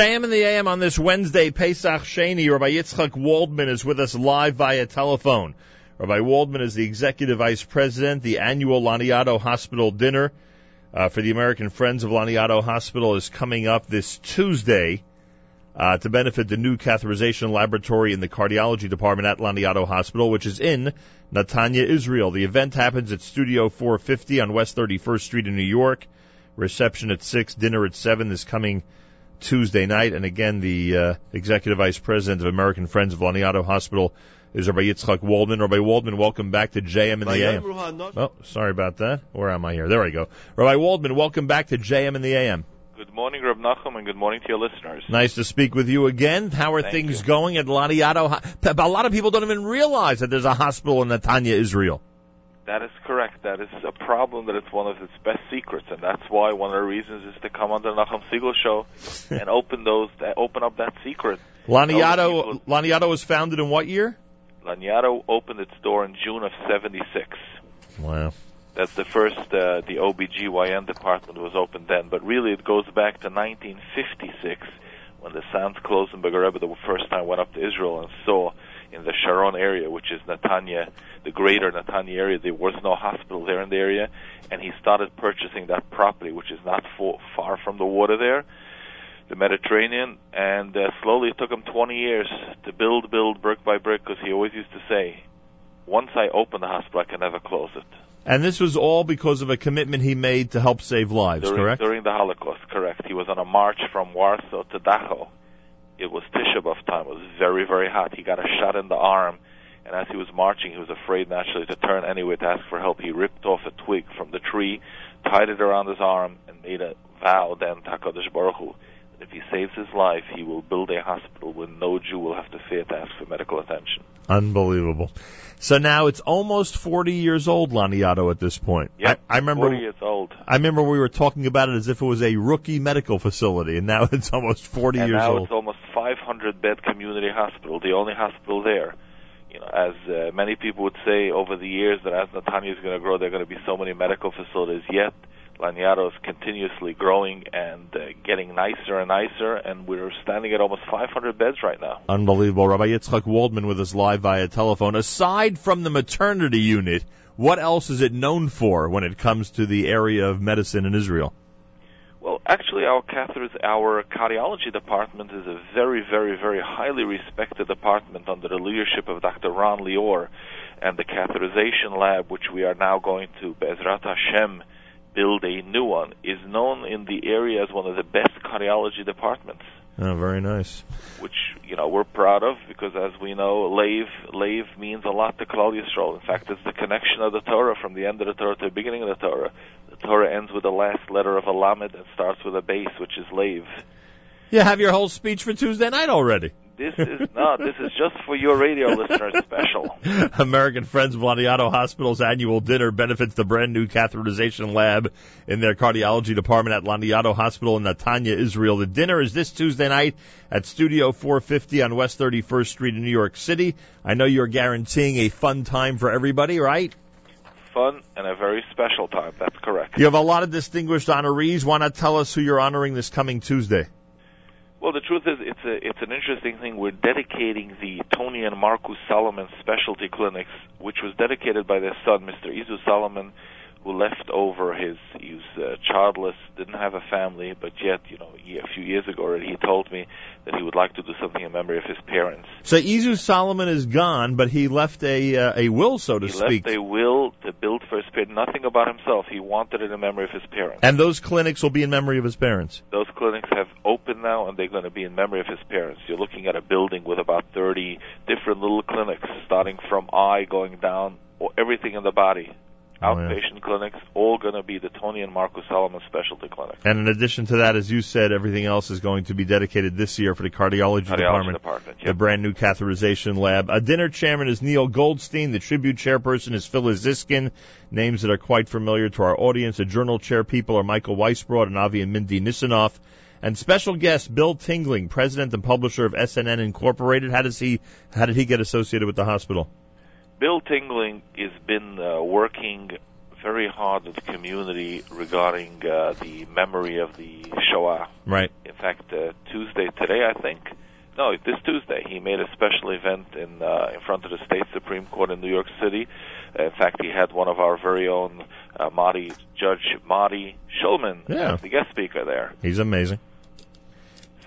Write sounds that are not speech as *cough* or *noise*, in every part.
JM in the AM on this Wednesday, Pesach Sheni. Rabbi Yitzchak Waldman is with us live via telephone. Rabbi Waldman is the Executive Vice President. The annual Laniado Hospital dinner uh, for the American Friends of Laniado Hospital is coming up this Tuesday uh, to benefit the new catheterization laboratory in the cardiology department at Laniado Hospital, which is in Netanya, Israel. The event happens at Studio 450 on West 31st Street in New York. Reception at 6, dinner at 7 this coming Tuesday night. And again, the uh, Executive Vice President of American Friends of Laniado Hospital is Rabbi Yitzchak Waldman. Rabbi Waldman, welcome back to JM in the AM. Oh, sorry about that. Where am I here? There I go. Rabbi Waldman, welcome back to JM in the AM. Good morning, Reb Nachum, and good morning to your listeners. Nice to speak with you again. How are Thank things you. going at Laniado? A lot of people don't even realize that there's a hospital in Netanya, Israel. That is correct. That is a problem that it's one of its best secrets, and that's why one of the reasons is to come on the Nachum Segal show *laughs* and open those, open up that secret. Laniado, people- Laniado was founded in what year? Laniado opened its door in June of '76. Wow. That's the first, uh, the OBGYN department was opened then, but really it goes back to 1956 when the Sanz Klausenburger Rebbe the first time went up to Israel and saw in the Sharon area, which is Netanya, the greater Netanya area, there was no hospital there in the area, and he started purchasing that property, which is not fo- far from the water there, the Mediterranean, and uh, slowly it took him 20 years to build, build, brick by brick, because he always used to say, once I open the hospital, I can never close it. And this was all because of a commitment he made to help save lives, during, correct? During the Holocaust, correct. He was on a march from Warsaw to Dachau. It was Tisha B'Av time. It was very, very hot. He got a shot in the arm, and as he was marching, he was afraid naturally to turn anyway to ask for help. He ripped off a twig from the tree, tied it around his arm, and made a vow then to HaKadosh Baruch Hu, that if he saves his life, he will build a hospital where no Jew will have to fear to ask for medical attention. Unbelievable. So now it's almost 40 years old, Laniado, at this point. Yep, I, I remember 40 years old. I remember we were talking about it as if it was a rookie medical facility, and now *laughs* it's almost 40 and years now old. it's almost 500 bed community hospital, the only hospital there. You know, as uh, many people would say over the years that as Netanya is going to grow, there are going to be so many medical facilities. Yet, Laniado is continuously growing and uh, getting nicer and nicer, and we're standing at almost 500 beds right now. Unbelievable. Rabbi Yitzchak Waldman with us live via telephone. Aside from the maternity unit, what else is it known for when it comes to the area of medicine in Israel? Actually, our catheters, our cardiology department is a very, very, very highly respected department under the leadership of Dr. Ron Lior, and the catheterization lab, which we are now going to Bezrat Hashem build a new one, is known in the area as one of the best cardiology departments. Oh, very nice. Which you know we're proud of because, as we know, Lave Lave means a lot to Klal Yisrael. In fact, it's the connection of the Torah from the end of the Torah to the beginning of the Torah. Torah ends with the last letter of a lamed and starts with a base, which is Lave. You have your whole speech for Tuesday night already. This is not. this is just for your radio listeners special. *laughs* American Friends of Laniado Hospital's annual dinner benefits the brand new catheterization lab in their cardiology department at Laniado Hospital in Netanya, Israel. The dinner is this Tuesday night at Studio 450 on West 31st Street in New York City. I know you're guaranteeing a fun time for everybody, right? Fun and a very special time. That's correct. You have a lot of distinguished honorees. Why not tell us who you're honoring this coming Tuesday? Well, the truth is, it's a it's an interesting thing. We're dedicating the Tony and Marcus Solomon specialty clinics, which was dedicated by their son, Mr. Izu Solomon, who left over his he was uh, childless, didn't have a family, but yet, you know, he, a few years ago already, he told me that he would like to do something in memory of his parents. So Izu Solomon is gone, but he left a uh, a will, so to he speak. left a will to build for his parents. Nothing about himself. He wanted it in memory of his parents. and those clinics will be in memory of his parents. Those clinics have opened now, and they're going to be in memory of his parents. You're looking at a building with about 30 different little clinics, starting from eye going down, or everything in the body. Oh, yeah. Outpatient clinics, all going to be the Tony and Marcus Solomon specialty clinic. And in addition to that, as you said, everything else is going to be dedicated this year for the cardiology, Cardiology department. department. The brand new catheterization lab. A dinner chairman is Neil Goldstein. The tribute chairperson is Phyllis Ziskin. Names that are quite familiar to our audience. The journal chair people are Michael Weisbrod and Avi and Mindy Nisanoff. And special guest Bill Tingling, president and publisher of SNN Incorporated. How does he? How did he get associated with the hospital? Bill Tingling has been uh, working very hard with the community regarding uh, the memory of the Shoah. Right. In fact, uh, Tuesday today, I think. No, this Tuesday he made a special event in uh, in front of the state supreme court in New York City. In fact, he had one of our very own uh, Marty Judge Marty Shulman Yeah. as the guest speaker there. He's amazing.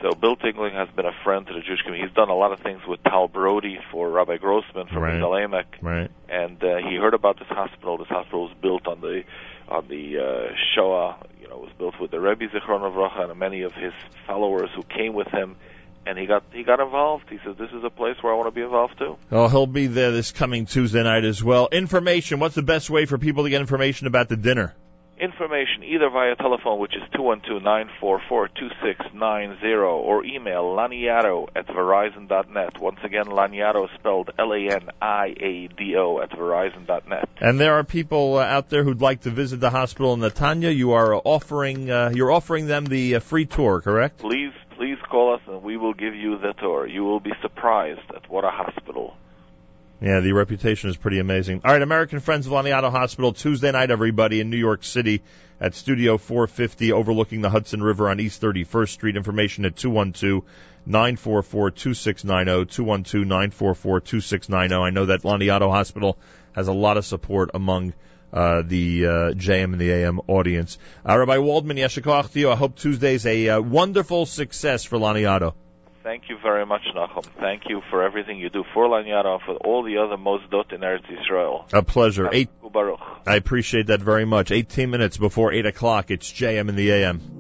So Bill Tingling has been a friend to the Jewish community. He's done a lot of things with Tal Brody for Rabbi Grossman from Right. Migdal Right. and uh, he heard about this hospital. This hospital was built on the on the uh, Shoah. You know, it was built with the Rebbe Zichron Avracha and many of his followers who came with him. And he got he got involved. He said, "This is a place where I want to be involved too." Oh, he'll be there this coming Tuesday night as well. Information. What's the best way for people to get information about the dinner? Information either via telephone, which is two one two nine four four two six nine zero, or email laniado at verizon dot net. Once again, laniado spelled L-A-N-I-A-D-O at verizon dot net. And there are people uh, out there who'd like to visit the hospital in Netanya. You are offering uh, you're offering them the uh, free tour, correct? Please, please call us and we will give you the tour. You will be surprised at what a hospital. Yeah, the reputation is pretty amazing. All right, American Friends of Laniado Hospital, Tuesday night, everybody, in New York City at Studio 450 overlooking the Hudson River on East 31st Street. Information at 212 944 2690, 212 944 2690. I know that Laniado Hospital has a lot of support among uh, the uh, JM and the AM audience. Uh, Rabbi Waldman, you. I hope Tuesday's a uh, wonderful success for Laniado. Thank you very much, Nachum. Thank you for everything you do for Laniado and for all the other Mosdot in Eretz Israel. A pleasure. Eight. I appreciate that very much. 18 minutes before 8 o'clock, it's JM in the AM.